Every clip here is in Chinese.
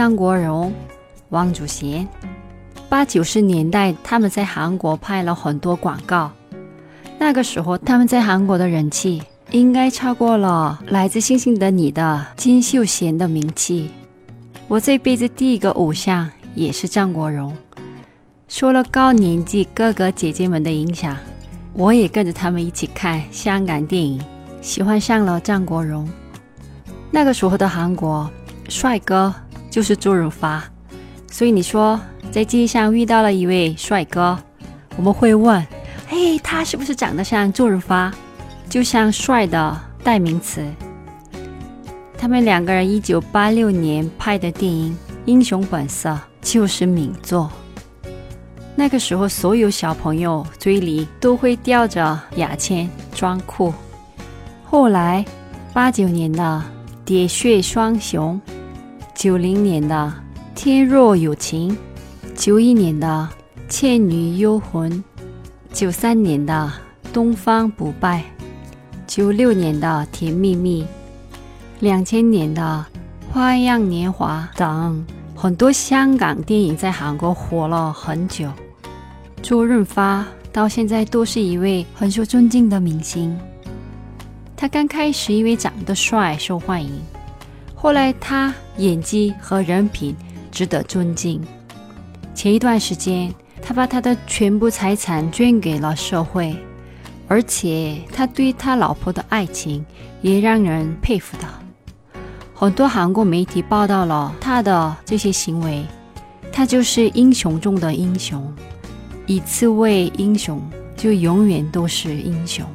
张国荣、王祖贤。八九十年代，他们在韩国拍了很多广告。那个时候，他们在韩国的人气应该超过了《来自星星的你》的金秀贤的名气。我这辈子第一个偶像也是张国荣。受了高年级哥哥姐姐们的影响。我也跟着他们一起看香港电影，喜欢上了张国荣。那个时候的韩国帅哥就是周润发，所以你说在街上遇到了一位帅哥，我们会问：哎，他是不是长得像周润发？就像帅的代名词。他们两个人一九八六年拍的电影《英雄本色》就是名作。那个时候，所有小朋友嘴里都会叼着牙签装酷。后来，八九年的《喋血双雄》，九零年的《天若有情》，九一年的《倩女幽魂》，九三年的《东方不败》，九六年的《甜蜜蜜》，两千年的《花样年华》等很多香港电影在韩国火了很久。周润发到现在都是一位很受尊敬的明星。他刚开始因为长得帅受欢迎，后来他演技和人品值得尊敬。前一段时间，他把他的全部财产捐给了社会，而且他对他老婆的爱情也让人佩服的。很多韩国媒体报道了他的这些行为，他就是英雄中的英雄。一次为英雄，就永远都是英雄。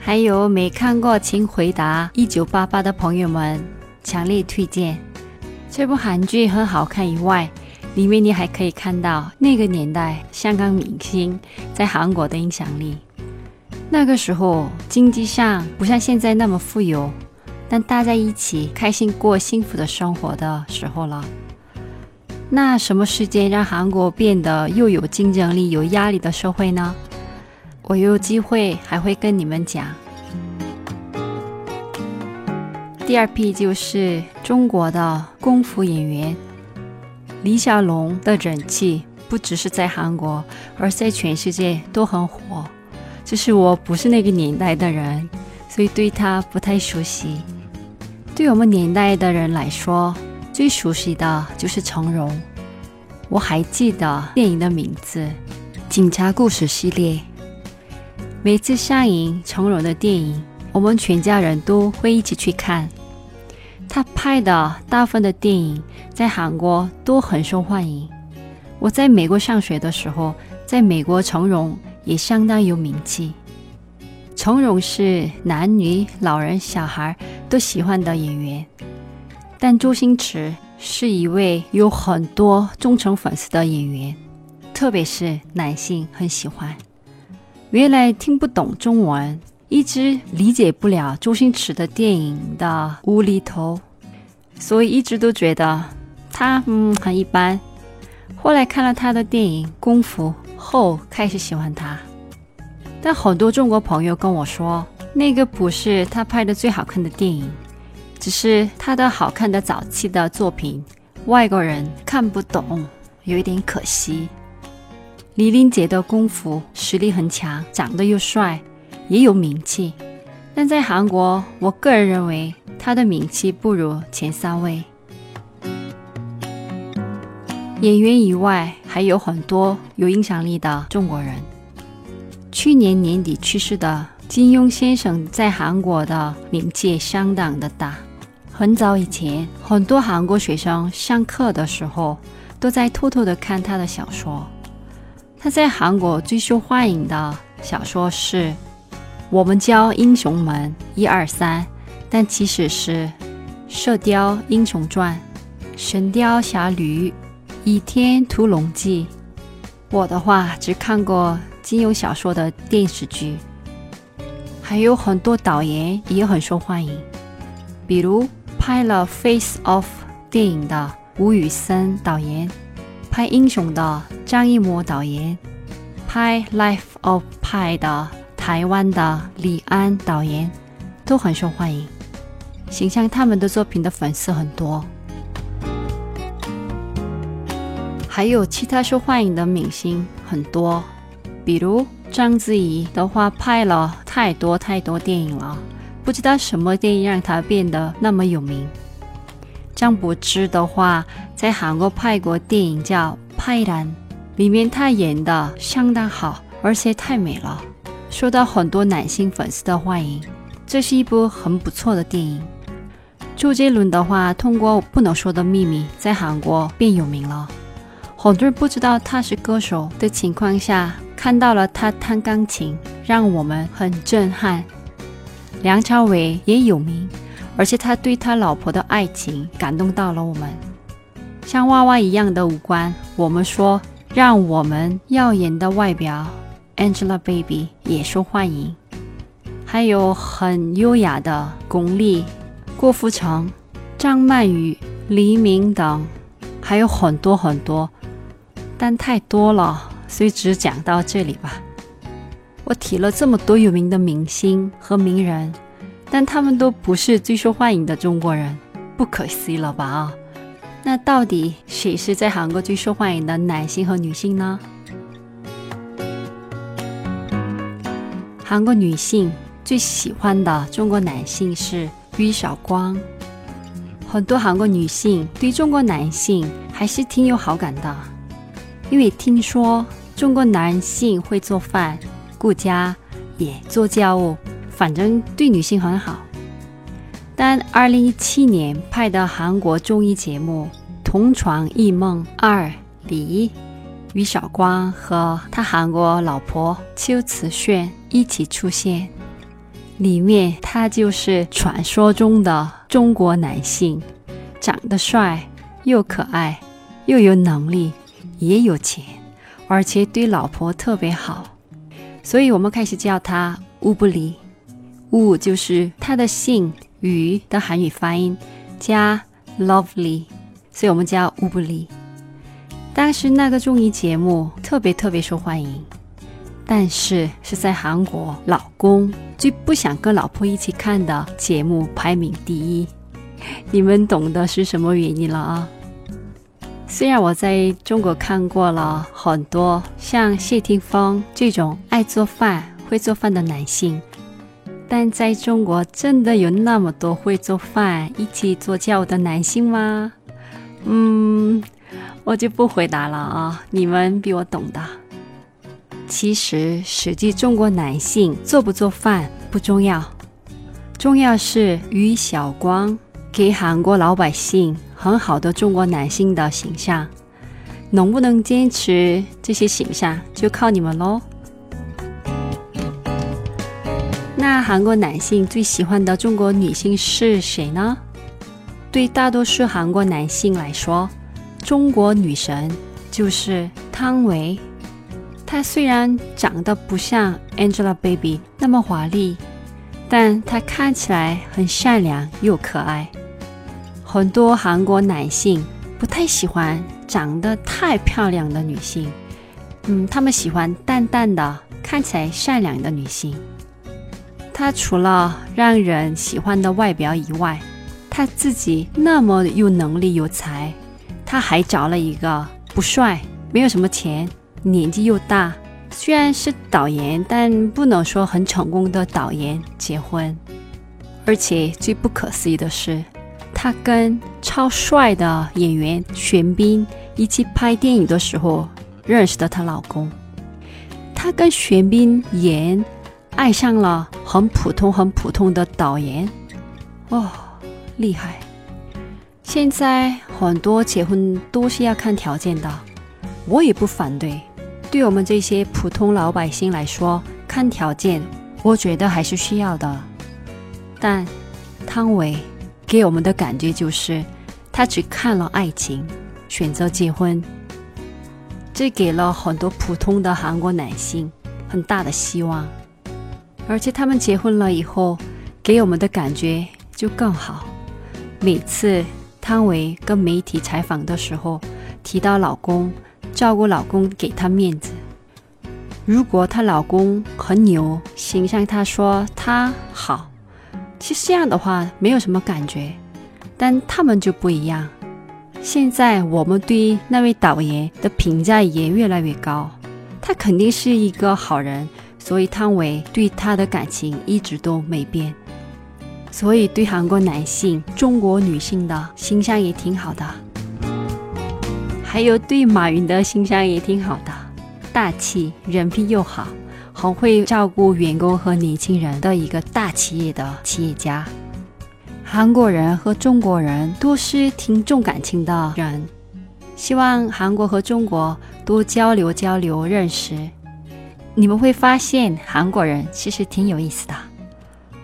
还有没看过《请回答一九八八》的朋友们，强烈推荐这部韩剧，很好看。以外，里面你还可以看到那个年代香港明星在韩国的影响力。那个时候经济上不像现在那么富有，但大家一起开心过幸福的生活的时候了。那什么时间让韩国变得又有竞争力、有压力的社会呢？我有机会还会跟你们讲。第二批就是中国的功夫演员，李小龙的人气不只是在韩国，而在全世界都很火。只是我不是那个年代的人，所以对他不太熟悉。对我们年代的人来说，最熟悉的就是成龙，我还记得电影的名字《警察故事》系列。每次上映成龙的电影，我们全家人都会一起去看。他拍的大部分的电影在韩国都很受欢迎。我在美国上学的时候，在美国成龙也相当有名气。成龙是男女老人小孩都喜欢的演员。但周星驰是一位有很多忠诚粉丝的演员，特别是男性很喜欢。原来听不懂中文，一直理解不了周星驰的电影的无厘头，所以一直都觉得他嗯很一般。后来看了他的电影《功夫》后，开始喜欢他。但很多中国朋友跟我说，那个不是他拍的最好看的电影。只是他的好看的早期的作品，外国人看不懂，有一点可惜。李连杰的功夫实力很强，长得又帅，也有名气。但在韩国，我个人认为他的名气不如前三位。演员以外，还有很多有影响力的中国人。去年年底去世的金庸先生，在韩国的名气相当的大。很早以前，很多韩国学生上课的时候都在偷偷的看他的小说。他在韩国最受欢迎的小说是《我们教英雄们》一二三，但其实是《射雕英雄传》。神雕侠侣》《倚天屠龙记》。我的话只看过金庸小说的电视剧，还有很多导演也很受欢迎，比如拍了《Face Off》电影的吴宇森导演，拍《英雄》的张艺谋导演，拍《Life of Pi》的台湾的李安导演，都很受欢迎。形象他们的作品的粉丝很多，还有其他受欢迎的明星很多，比如章子怡的话拍了太多太多电影了，不知道什么电影让她变得那么有名。张柏芝的话在韩国拍过电影叫《派兰》，里面她演的相当好，而且太美了，受到很多男性粉丝的欢迎。这是一部很不错的电影。周杰伦的话，通过《不能说的秘密》在韩国变有名了。很多人不知道他是歌手的情况下，看到了他弹钢琴，让我们很震撼。梁朝伟也有名，而且他对他老婆的爱情感动到了我们。像娃娃一样的五官，我们说让我们耀眼的外表，Angelababy 也受欢迎。还有很优雅的巩俐。郭富城、张曼玉、黎明等，还有很多很多，但太多了，所以只讲到这里吧。我提了这么多有名的明星和名人，但他们都不是最受欢迎的中国人，不可惜了吧？啊，那到底谁是在韩国最受欢迎的男性和女性呢？韩国女性最喜欢的中国男性是。于晓光，很多韩国女性对中国男性还是挺有好感的，因为听说中国男性会做饭、顾家，也做家务，反正对女性很好。但二零一七年拍的韩国综艺节目《同床异梦二》里，于晓光和他韩国老婆邱瓷炫一起出现。里面他就是传说中的中国男性，长得帅，又可爱，又有能力，也有钱，而且对老婆特别好，所以我们开始叫他乌布里。乌就是他的姓于的韩语发音，加 lovely，所以我们叫乌布里。当时那个综艺节目特别特别受欢迎。但是是在韩国，老公最不想跟老婆一起看的节目排名第一，你们懂得是什么原因了啊？虽然我在中国看过了很多像谢霆锋这种爱做饭、会做饭的男性，但在中国真的有那么多会做饭、一起做家务的男性吗？嗯，我就不回答了啊，你们比我懂的。其实，实际中国男性做不做饭不重要，重要是于晓光给韩国老百姓很好的中国男性的形象，能不能坚持这些形象就靠你们喽。那韩国男性最喜欢的中国女性是谁呢？对大多数韩国男性来说，中国女神就是汤唯。她虽然长得不像 Angelababy 那么华丽，但她看起来很善良又可爱。很多韩国男性不太喜欢长得太漂亮的女性，嗯，他们喜欢淡淡的、看起来善良的女性。她除了让人喜欢的外表以外，她自己那么有能力有才，她还找了一个不帅、没有什么钱。年纪又大，虽然是导演，但不能说很成功的导演结婚。而且最不可思议的是，她跟超帅的演员玄彬一起拍电影的时候认识的她老公。她跟玄彬演，爱上了很普通、很普通的导演。哦，厉害！现在很多结婚都是要看条件的，我也不反对。对我们这些普通老百姓来说，看条件，我觉得还是需要的。但汤唯给我们的感觉就是，他只看了爱情，选择结婚。这给了很多普通的韩国男性很大的希望，而且他们结婚了以后，给我们的感觉就更好。每次汤唯跟媒体采访的时候，提到老公，照顾老公，给他面子。如果她老公很牛，形象她说他好，其实这样的话没有什么感觉，但他们就不一样。现在我们对那位导演的评价也越来越高，他肯定是一个好人，所以汤唯对他的感情一直都没变。所以对韩国男性、中国女性的形象也挺好的，还有对马云的形象也挺好的，大气、人品又好，很会照顾员工和年轻人的一个大企业的企业家。韩国人和中国人都是挺重感情的人，希望韩国和中国多交流交流，认识。你们会发现韩国人其实挺有意思的，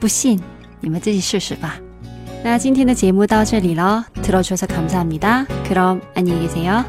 不信你们自己试试吧。 那今天的节目到这里了，들어주셔서감사합니다그럼안녕히계세요